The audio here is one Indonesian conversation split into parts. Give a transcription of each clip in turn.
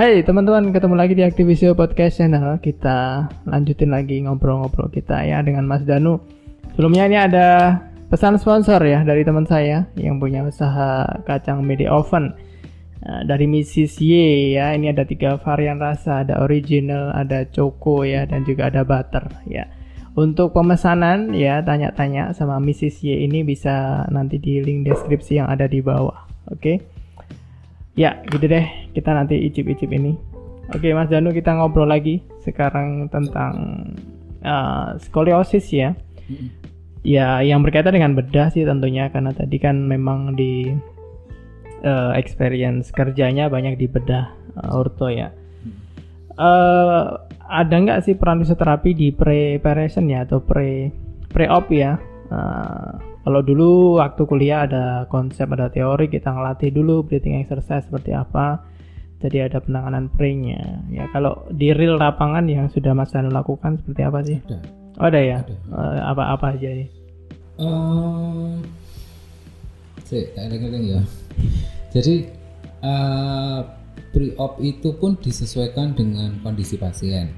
Hai teman-teman, ketemu lagi di Aktivisio Podcast Channel. Kita lanjutin lagi ngobrol-ngobrol kita ya dengan Mas Danu. Sebelumnya ini ada pesan sponsor ya dari teman saya yang punya usaha kacang media oven Nah, dari Mrs. Y ya, ini ada tiga varian rasa, ada original, ada choco ya, dan juga ada butter ya. Untuk pemesanan ya tanya-tanya sama Mrs. Y ini bisa nanti di link deskripsi yang ada di bawah. Oke. Ya, gitu deh. Kita nanti icip-icip ini. Oke, Mas Danu kita ngobrol lagi sekarang tentang uh, skoliosis ya. Ya, yang berkaitan dengan bedah sih tentunya karena tadi kan memang di uh, experience kerjanya banyak di bedah uh, orto ya. Uh, ada nggak sih peran fisioterapi di preparation ya atau pre pre op ya? Uh, kalau dulu waktu kuliah ada konsep ada teori kita ngelatih dulu breathing exercise seperti apa. Jadi ada penanganan pre-nya. Ya kalau di real lapangan yang sudah Mas Danu lakukan seperti apa sih? Ada. Oh, ada ya. Ada. Uh, apa-apa aja nih? Um, sih, tak ya. Jadi uh, pre-op itu pun disesuaikan dengan kondisi pasien.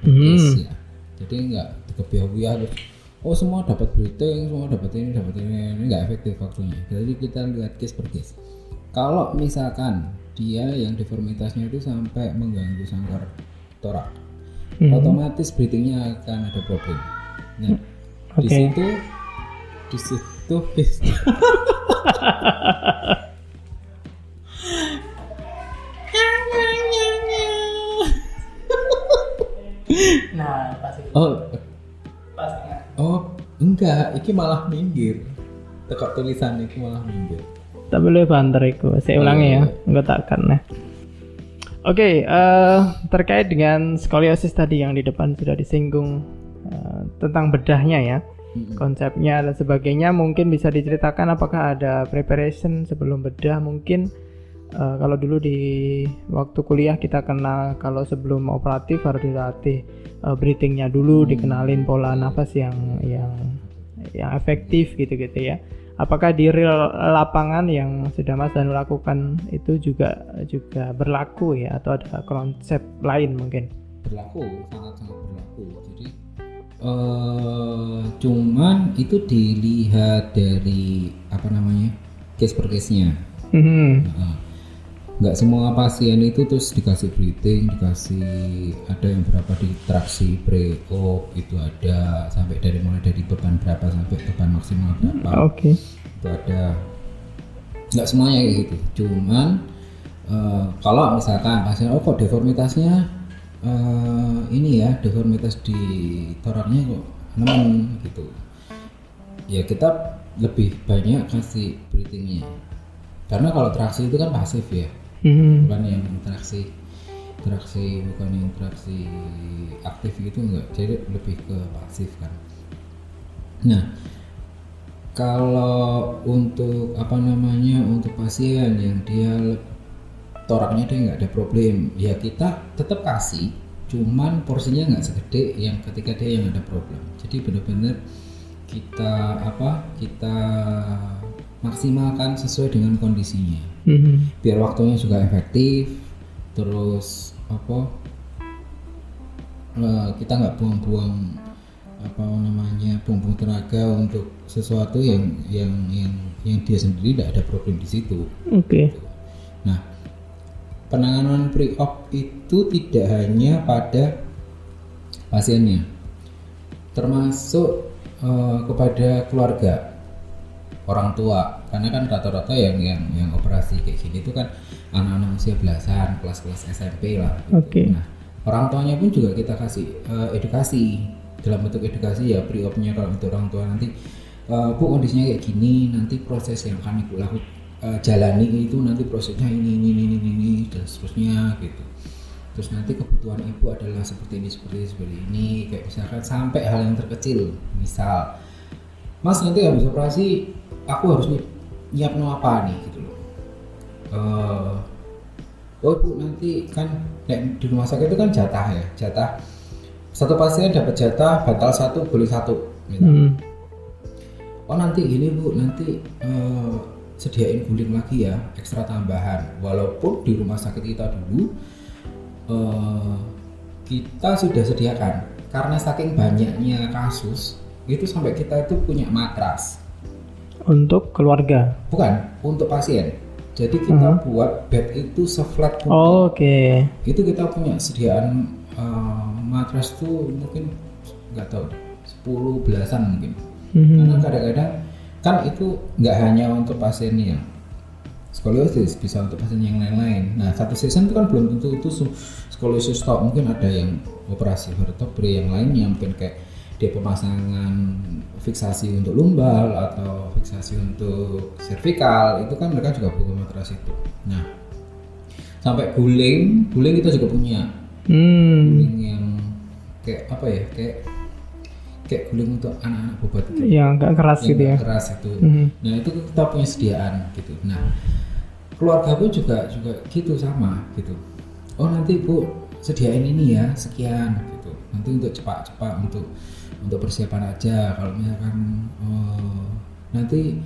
Hmm. Case, ya. Jadi nggak kebiah-biah terus oh semua dapat breathing, semua dapat ini, dapat ini, ini nggak efektif waktunya. Jadi kita lihat case per case. Kalau misalkan dia yang deformitasnya itu sampai mengganggu sangkar torak, Mhm. otomatis breathingnya akan ada problem. Nah, di Oke. situ di situ Nah, pasti oh. Oh enggak iki malah minggir tekok tulisan itu malah minggir Tapi lu banter iku. Saya ulangi ya. Iya. Enggak takkan nah. Oke, eh, terkait dengan skoliosis tadi yang di depan sudah disinggung eh, tentang bedahnya ya, konsepnya dan sebagainya mungkin bisa diceritakan apakah ada preparation sebelum bedah mungkin eh, kalau dulu di waktu kuliah kita kenal kalau sebelum operatif harus dilatih eh, breathingnya dulu, dikenalin pola nafas yang yang yang efektif gitu-gitu ya. Apakah di real lapangan yang sudah Mas Danu lakukan itu juga juga berlaku ya atau ada konsep lain mungkin? berlaku sangat sangat berlaku jadi eh cuman itu dilihat dari apa namanya case per case nya Hmm. Nah, nggak semua pasien itu terus dikasih breathing dikasih ada yang berapa di traksi pre op itu ada sampai dari mulai dari beban berapa sampai beban maksimal berapa. Oke. itu ada. Nggak semuanya kayak gitu. Cuman eh, kalau misalkan pasien oh kok deformitasnya eh, ini ya deformitas di toraknya kok nemen gitu. Ya kita lebih banyak kasih breathingnya. Karena kalau traksi itu kan pasif ya Hmm. bukan yang interaksi interaksi bukan yang interaksi aktif gitu enggak. Jadi lebih ke pasif kan. Nah kalau untuk apa namanya untuk pasien yang dia toraknya dia nggak ada problem. Ya kita tetap kasih cuman porsinya nggak segede yang ketika dia yang ada problem. Jadi benar-benar kita apa kita maksimalkan sesuai dengan kondisinya Hmm. biar waktunya juga efektif terus apa eh, kita nggak buang-buang apa namanya buang-buang tenaga untuk sesuatu yang yang yang yang dia sendiri tidak ada problem di situ Oke. nah penanganan pre-op itu tidak hanya pada pasiennya termasuk eh, kepada keluarga orang tua karena kan rata-rata yang yang yang operasi kayak gini itu kan anak-anak usia belasan kelas-kelas SMP lah gitu. Oke. nah orang tuanya pun juga kita kasih eh, edukasi dalam bentuk edukasi ya pre-opnya kalau untuk orang tua nanti eh, bu kondisinya kayak gini nanti proses yang akan ibu lakukan eh, jalani itu nanti prosesnya ini ini ini ini, ini dan seterusnya gitu terus nanti kebutuhan ibu adalah seperti ini seperti ini seperti ini kayak misalkan sampai hal yang terkecil misal mas nanti habis operasi aku harus nyi- nyiap no apa nih gitu loh Eh, oh bu nanti kan nek di rumah sakit itu kan jatah ya jatah satu pasien dapat jatah batal satu boleh satu gitu. Hmm. oh nanti gini bu nanti eh, sediain guling lagi ya ekstra tambahan walaupun di rumah sakit kita dulu eh, kita sudah sediakan karena saking banyaknya kasus itu sampai kita itu punya matras Untuk keluarga. bukan untuk pasien jadi kita Mhm. buat bed itu seflat mungkin Oh, Oke. itu kita punya sediaan eh, matras tuh mungkin nggak tahu 10 belasan mungkin Mhm. karena kadang-kadang kan itu nggak hanya untuk pasien yang skoliosis bisa untuk pasien yang lain-lain nah satu season itu kan belum tentu itu skoliosis tok mungkin ada yang operasi vertebrae yang lainnya mungkin kayak dia pemasangan fiksasi untuk lumbal atau fiksasi untuk cervical itu kan mereka juga butuh matras itu. Nah sampai guling guling kita juga punya. Hmm. guling yang kayak apa ya kayak kayak guling untuk anak-anak bobat itu. Yang agak keras yang gitu ya. keras itu. Mhm. nah itu kita punya sediaan gitu. Nah keluarga pun juga juga gitu sama gitu. Oh nanti bu sediain ini ya sekian gitu. Nanti untuk cepat-cepat untuk untuk persiapan aja. Kalau misalkan oh, nanti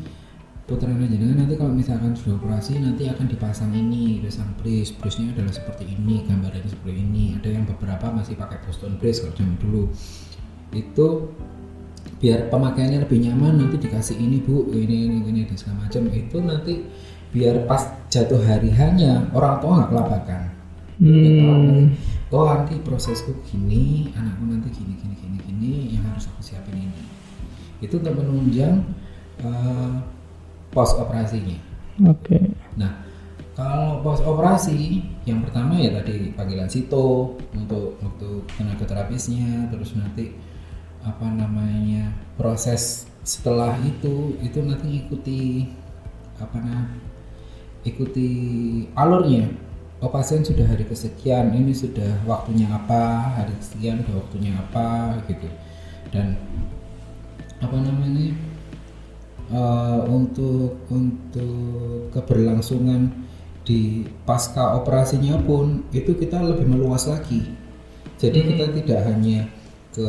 putra jenengan nanti kalau misalkan sudah operasi nanti akan dipasang ini pasang brace brace nya adalah seperti ini gambarannya seperti ini. Ada yang beberapa masih pakai Boston brace kalau zaman dulu. Itu biar pemakaiannya lebih nyaman nanti dikasih ini bu ini ini ini dan segala macam. Itu nanti biar pas jatuh hari hanya orang tua nggak kelabakan. Hmm. Oh nanti prosesku gini anakku nanti gini gini gini gini yang harus aku siapin ini itu untuk menunjang eh, pos operasinya Oke. Nah, kalau pos operasi, yang pertama ya tadi panggilan sito untuk untuk tenaga terapisnya, terus nanti apa namanya proses setelah itu itu nanti ikuti apa nah ikuti alurnya. Oh pasien sudah hari kesekian, ini sudah waktunya apa, hari kesekian sudah waktunya apa gitu. Dan apa namanya eh, untuk untuk keberlangsungan di pasca operasinya pun itu kita lebih meluas lagi. Jadi kita tidak hanya ke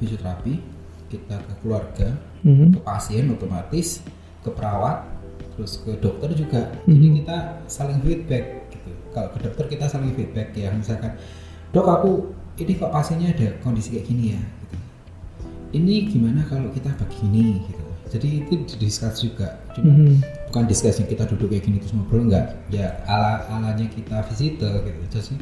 fisioterapi, kita ke keluarga, Mhm. ke pasien otomatis, ke perawat, terus ke dokter juga. Jadi kita saling feedback gitu. Kalau ke dokter kita saling feedback ya, misalkan dok aku ini kok pasiennya ada kondisi kayak gini ya. Gitu. Ini gimana kalau kita begini gitu. Jadi itu didiskus juga. Cuma Mhm. bukan diskusinya kita duduk kayak gini terus ngobrol enggak. Ya ala alanya kita visitor gitu. Jadi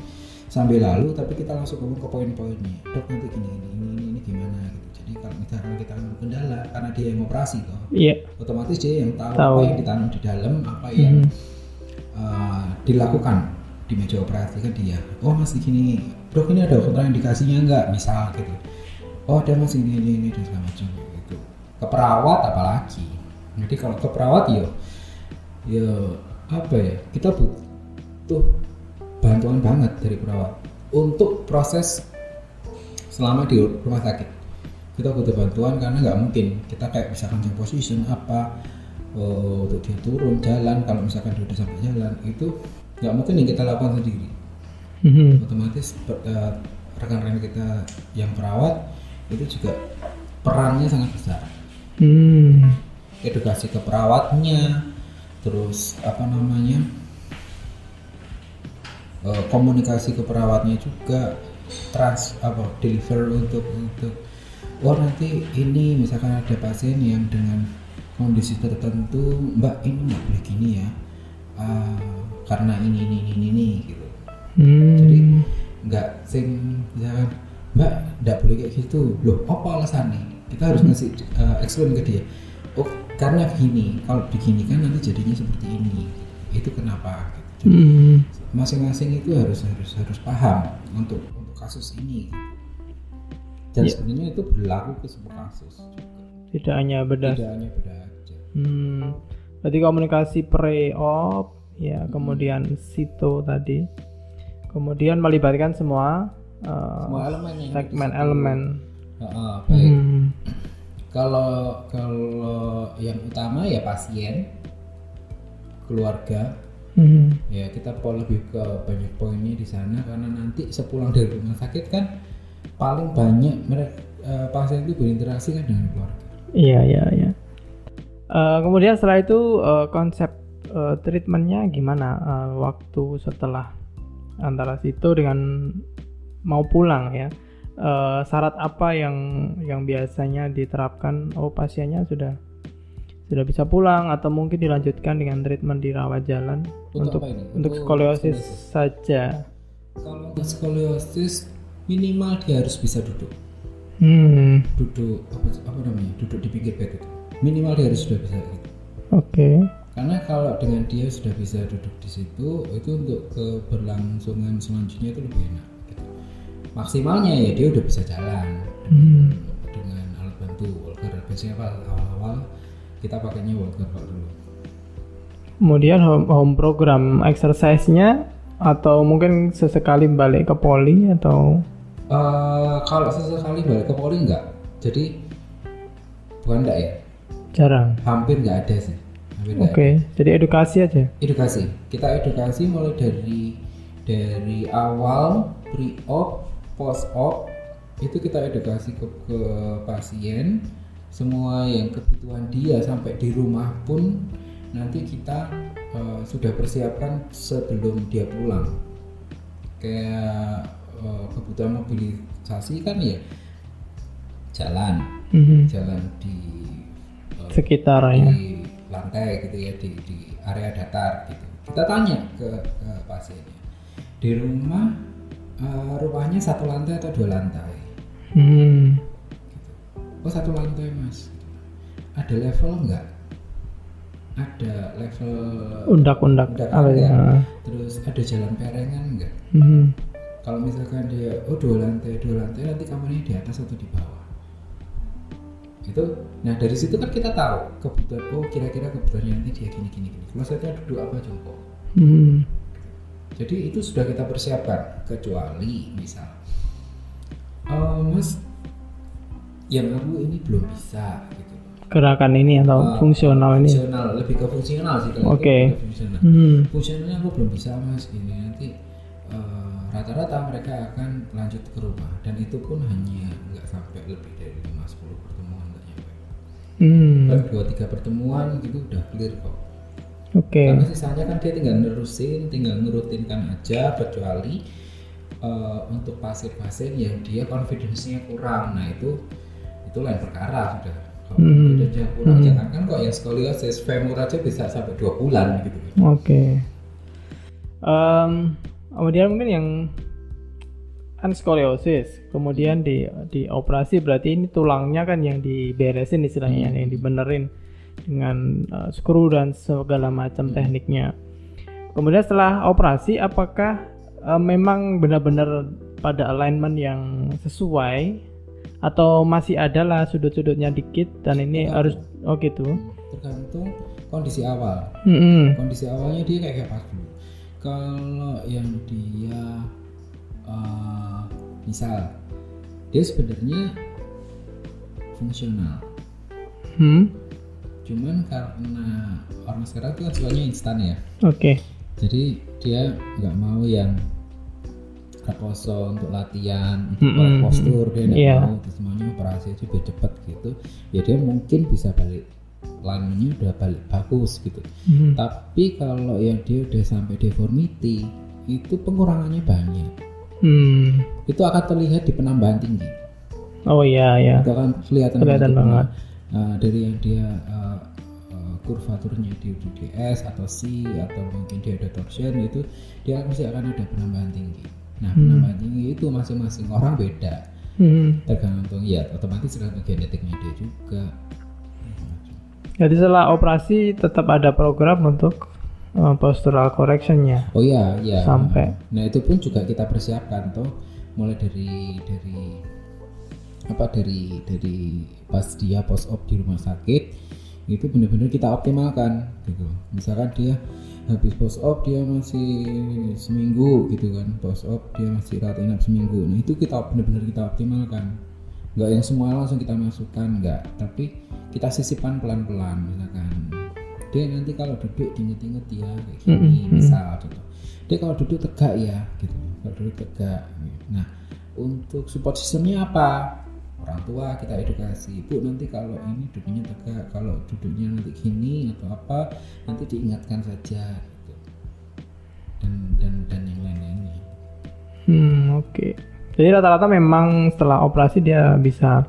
sambil lalu tapi kita langsung ngomong ke poin-poinnya. Dok nanti gini ini ini, ini gimana gitu. Jadi kalau misalkan kita nemu kendala karena dia yang operasi toh Iya. otomatis dia yang tahu, Tahu. apa yang ditanam di dalam apa yang Mhm. Uh, dilakukan di meja operasi kan dia. Oh masih gini dok ini ada kontraindikasinya enggak misal gitu. Oh ada masih ini ini ini dan segala macam gitu. Ke perawat apalagi. Jadi kalau ke perawat ya ya apa ya kita butuh bantuan banget dari perawat untuk proses selama di rumah sakit. Kita butuh bantuan karena nggak mungkin kita kayak misalkan position apa eh, untuk dia turun jalan kalau misalkan dia udah sampai jalan itu nggak mungkin yang kita lakukan sendiri Mhm. otomatis eh, rekan-rekan kita yang perawat itu juga perannya sangat besar Hmm. edukasi ke perawatnya terus apa namanya eh, komunikasi ke perawatnya juga trans apa deliver untuk untuk oh nanti ini misalkan ada pasien yang dengan kondisi tertentu mbak ini nggak boleh gini ya Ah, karena ini ini ini ini, ini gitu Hmm. jadi nggak sing misalkan mbak nggak boleh kayak gitu loh apa alasannya kita harus ngasih uh, explain ke dia oh karena begini kalau begini kan nanti jadinya seperti ini itu kenapa gitu. Jadi, Hmm. masing-masing itu harus harus harus paham untuk untuk kasus ini dan Ya. sebenarnya itu berlaku ke semua kasus juga Tidak hanya bedah. tidak hanya beda Hmm. Berarti komunikasi pre-op, ya, kemudian sito tadi, kemudian melibatkan semua uh, semua elemen segmen itu. elemen. Heeh, baik Hmm. Kalau kalau yang utama ya pasien, keluarga, Hmm. ya kita po lebih ke banyak poinnya di sana karena nanti sepulang dari rumah sakit kan paling banyak mereka pasien itu berinteraksi kan dengan keluarga. Iya, iya, iya. Eh, kemudian setelah itu eh, konsep eh, treatmentnya gimana? Eh, waktu setelah antara situ dengan mau pulang ya. Eh, syarat apa yang yang biasanya diterapkan? Oh pasiennya sudah sudah bisa pulang atau mungkin dilanjutkan dengan treatment di rawat jalan Untuk untuk ini? untuk Untuk skoliosis skoliosis. saja. Kalau untuk skoliosis minimal dia harus bisa duduk. Hmm, Duduk apa, apa namanya? Duduk di pinggir bed itu. Minimal dia harus sudah bisa gitu. oke. Karena kalau dengan dia sudah bisa duduk di situ, itu untuk keberlangsungan selanjutnya itu lebih enak. Gitu. Maksimalnya ya dia udah bisa jalan Hmm, dengan alat bantu walker. Biasanya apa awal-awal kita pakainya walker Pak, dulu. Kemudian home, home program exercise-nya atau mungkin sesekali balik ke poli atau Eh, kalau sesekali balik ke poli enggak. Jadi bukan enggak ya, jarang. hampir enggak ada sih. Oke, jadi edukasi aja. edukasi kita edukasi mulai dari dari awal pre op post op itu kita edukasi ke, ke pasien semua yang kebutuhan dia sampai di rumah pun nanti kita eh, sudah persiapkan sebelum dia pulang kayak eh, kebutuhan mobilisasi kan ya jalan Mhm. jalan di Sekitar ya. di lantai gitu ya di, di area datar gitu kita tanya ke, ke pasiennya di rumah eh, rumahnya satu lantai atau dua lantai Hmm. oh satu lantai mas ada level enggak ada level Undak-undak ya? terus ada jalan perengan enggak Mhm. kalau misalkan dia oh dua lantai dua lantai nanti kamarnya di atas atau di bawah itu nah dari situ kan kita tahu kebutuhan oh kira-kira kebutuhannya nanti dia gini gini gini klosetnya duduk apa jongkok Hmm. jadi itu sudah kita persiapkan kecuali misal "Eh, mas yang aku ini belum bisa gitu Gerakan ini atau Ah, fungsional ini. fungsional lebih ke fungsional sih Oke. ke fungsional Hmm. fungsionalnya aku belum bisa mas gini nanti eh, rata-rata mereka akan lanjut ke rumah dan itu pun hanya nggak sampai lebih dari 5-10 pertemuan nggak nyampe Hmm. Dua tiga pertemuan gitu udah clear kok Oke. karena sisanya kan dia tinggal nerusin tinggal ngerutinkan aja kecuali eh, untuk pasien-pasien yang dia confidence-nya kurang nah itu itu lain perkara sudah kalau Hmm. confidence-nya kurang jangan kan kok yang skoliosis femur aja bisa sampai dua bulan gitu Oke. Em, kemudian mungkin yang kan skoliosis, kemudian di di operasi berarti ini tulangnya kan yang diberesin istilahnya yang dibenerin dengan eh, skru dan segala macam tekniknya. Kemudian setelah operasi apakah eh, memang benar-benar pada alignment yang sesuai atau masih ada lah sudut-sudutnya dikit dan ini harus oh gitu. tergantung kondisi awal Mm-mm. kondisi awalnya dia kayak kayak dulu kalau yang eh, misal dia sebenarnya fungsional Hmm. cuman karena orang sekarang tuh kan sukanya instan ya Oke. jadi dia nggak mau yang reposo untuk latihan untuk Mm-mm. olah postur dia nggak Iya. mau semuanya operasi aja biar cepet gitu ya dia mungkin bisa balik line udah balik bagus gitu Hmm. tapi kalau yang dia udah sampai deformity itu pengurangannya banyak Hmm. itu akan terlihat di penambahan tinggi Oh iya ya. itu akan kelihatan Kelihatan banget. uh, dari yang dia uh, uh, kurvaturnya di UDS atau C atau mungkin dia ada torsion itu dia pasti akan ada penambahan tinggi nah penambahan tinggi itu masing-masing orang beda Hmm. tergantung ya otomatis tergantung genetiknya dia juga Jadi setelah operasi tetap ada program untuk uh, postural correctionnya. oh iya iya. Sampai. nah itu pun juga kita persiapkan tuh mulai dari dari apa dari dari pas dia post op di rumah sakit itu benar-benar kita optimalkan gitu. Misalkan dia habis post op dia masih seminggu gitu kan. Post op dia masih rawat inap seminggu. Nah itu kita benar-benar kita optimalkan. Nggak yang semua langsung kita masukkan nggak. Tapi kita sisipkan pelan-pelan misalkan dia nanti kalau duduk diinget-inget ya kayak gini misal contoh dia kalau duduk tegak ya gitu. Kalau duduk tegak nah untuk support sistemnya apa? Orang tua kita edukasi. Bu nanti kalau ini duduknya tegak kalau duduknya nanti gini atau apa nanti diingatkan saja gitu. Dan dan dan yang lain-lainnya. Hmm, oke. Jadi rata-rata memang setelah operasi dia bisa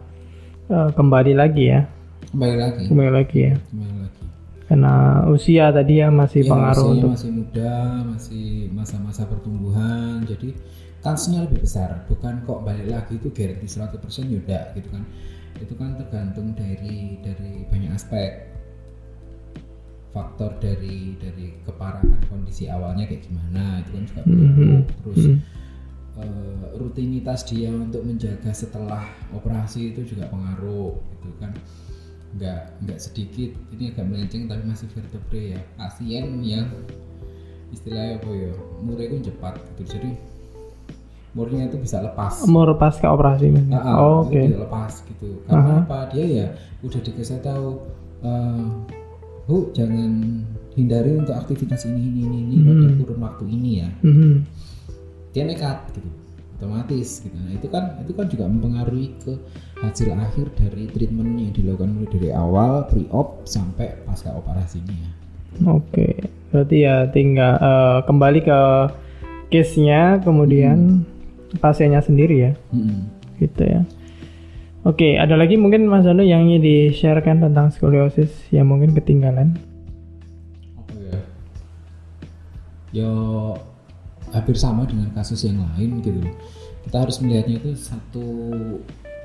eh, kembali lagi ya, kembali lagi. Kembali lagi ya. kembali lagi Karena usia tadi ya masih Ya, pengaruh untuk. masih muda masih masa-masa pertumbuhan jadi kansnya lebih besar bukan kok balik lagi itu garanti 100% yuda gitu kan itu kan tergantung dari dari banyak aspek faktor dari dari keparahan kondisi awalnya kayak gimana itu kan juga berpengaruh. terus Mhm. eh, rutinitas dia untuk menjaga setelah operasi itu juga pengaruh gitu kan nggak nggak sedikit. Ini agak melenceng tapi masih vertebre ya. Pasien yang istilahnya apa ya? Umurnya itu cepat gitu. Jadi umurnya itu bisa lepas. Umur pasca operasi Mas? Ah, ah, Oh, Oke. bisa lepas gitu. Karena apa? Dia ya udah dikasih tahu eh, bu jangan hindari untuk aktivitas ini ini ini, ini pada kurun waktu ini ya. Mhm. dia nekat gitu otomatis gitu nah itu kan itu kan juga mempengaruhi ke hasil akhir dari treatment yang dilakukan mulai dari awal pre-op sampai pasca operasinya Oke, berarti ya tinggal eh, kembali ke case-nya, kemudian pasiennya sendiri ya, Mm-mm. gitu ya. Oke, ada lagi mungkin Mas Danu yang ingin di-sharekan tentang skoliosis yang mungkin ketinggalan? apa ya ya hampir sama dengan kasus yang lain gitu loh. kita harus melihatnya itu satu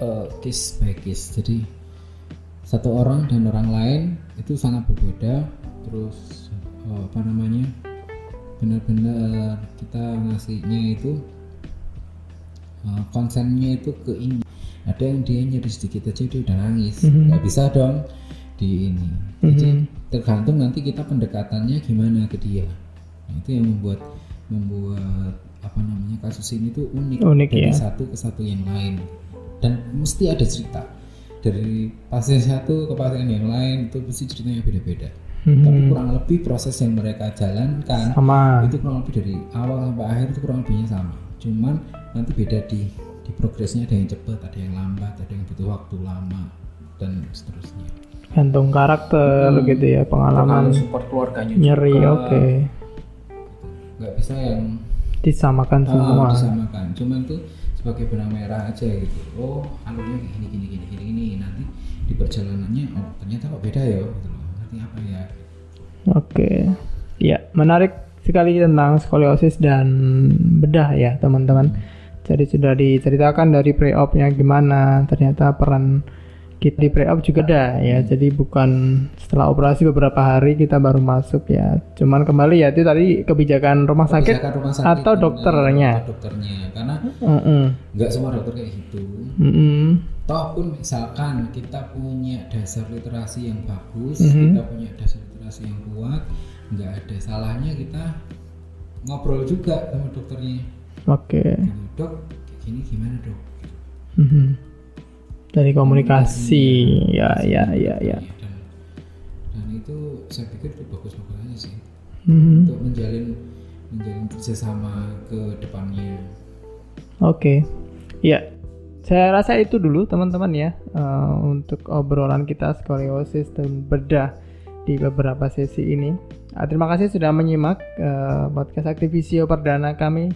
eh, case by case. Jadi satu orang dan orang lain itu sangat berbeda. Terus eh, apa namanya benar-benar kita ngasihnya itu eh, konsennya itu ke ini. Ada yang dia nyeri sedikit aja dia udah nangis. Nggak bisa dong di ini. Jadi tergantung nanti kita pendekatannya gimana ke dia. Nah, itu yang membuat membuat apa namanya kasus ini tuh unik, Unik, dari ya. satu ke satu yang lain dan mesti ada cerita dari pasien satu ke pasien yang lain itu pasti ceritanya beda-beda Mhm. tapi kurang lebih proses yang mereka jalankan Sama. itu kurang lebih dari awal sampai akhir itu kurang lebihnya sama cuman nanti beda di di progresnya ada yang cepat ada yang lambat ada yang butuh waktu lama dan seterusnya Gantung karakter gitu ya, pengalaman support keluarganya nyeri, oke. Nggak bisa yang Disamakan ah, semua. disamakan. Cuman tuh sebagai benang merah aja gitu. Oh alurnya kayak gini gini gini gini gini. Nanti di perjalanannya oh ternyata kok beda ya gitu loh. Nanti apa ya? Oke, ya menarik sekali tentang skoliosis dan bedah ya teman-teman. Jadi sudah diceritakan dari pre-op-nya gimana, ternyata peran kita di pre-op juga ada ya. Jadi bukan setelah operasi beberapa hari kita baru masuk ya. Cuman kembali ya itu tadi kebijakan rumah sakit Kebijakan rumah sakit atau dokternya. atau dokternya karena nggak semua dokter kayak gitu Mm-mm. toh pun misalkan kita punya dasar literasi yang bagus Mhm. kita punya dasar literasi yang kuat nggak ada salahnya kita ngobrol juga sama dokternya Oke. gitu, dok gini gimana dok Mhm. Dari komunikasi ya ya ya ya. Iya, dan dan itu saya pikir itu bagus-bagus aja sih Mhm. untuk menjalin menjalin kerjasama ke depannya Oke, ya, saya rasa itu dulu teman-teman ya eh, untuk obrolan kita skoliosis dan bedah di beberapa sesi ini. Ah, terima kasih sudah menyimak eh, podcast Aktivisio perdana kami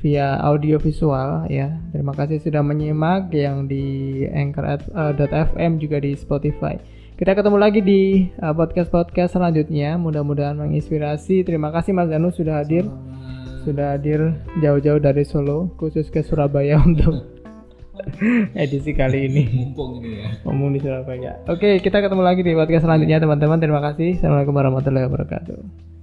via audio visual ya. Terima kasih sudah menyimak yang di Anchor.fm juga di Spotify. Kita ketemu lagi di eh, podcast-podcast selanjutnya. Mudah-mudahan menginspirasi. Terima kasih Mas Danu sudah hadir sudah hadir jauh-jauh dari Solo khusus ke Surabaya untuk edisi kali ini mumpung ini ya ngomong di Surabaya. Oke, kita ketemu lagi di podcast selanjutnya teman-teman. Terima kasih. Assalamualaikum warahmatullahi wabarakatuh.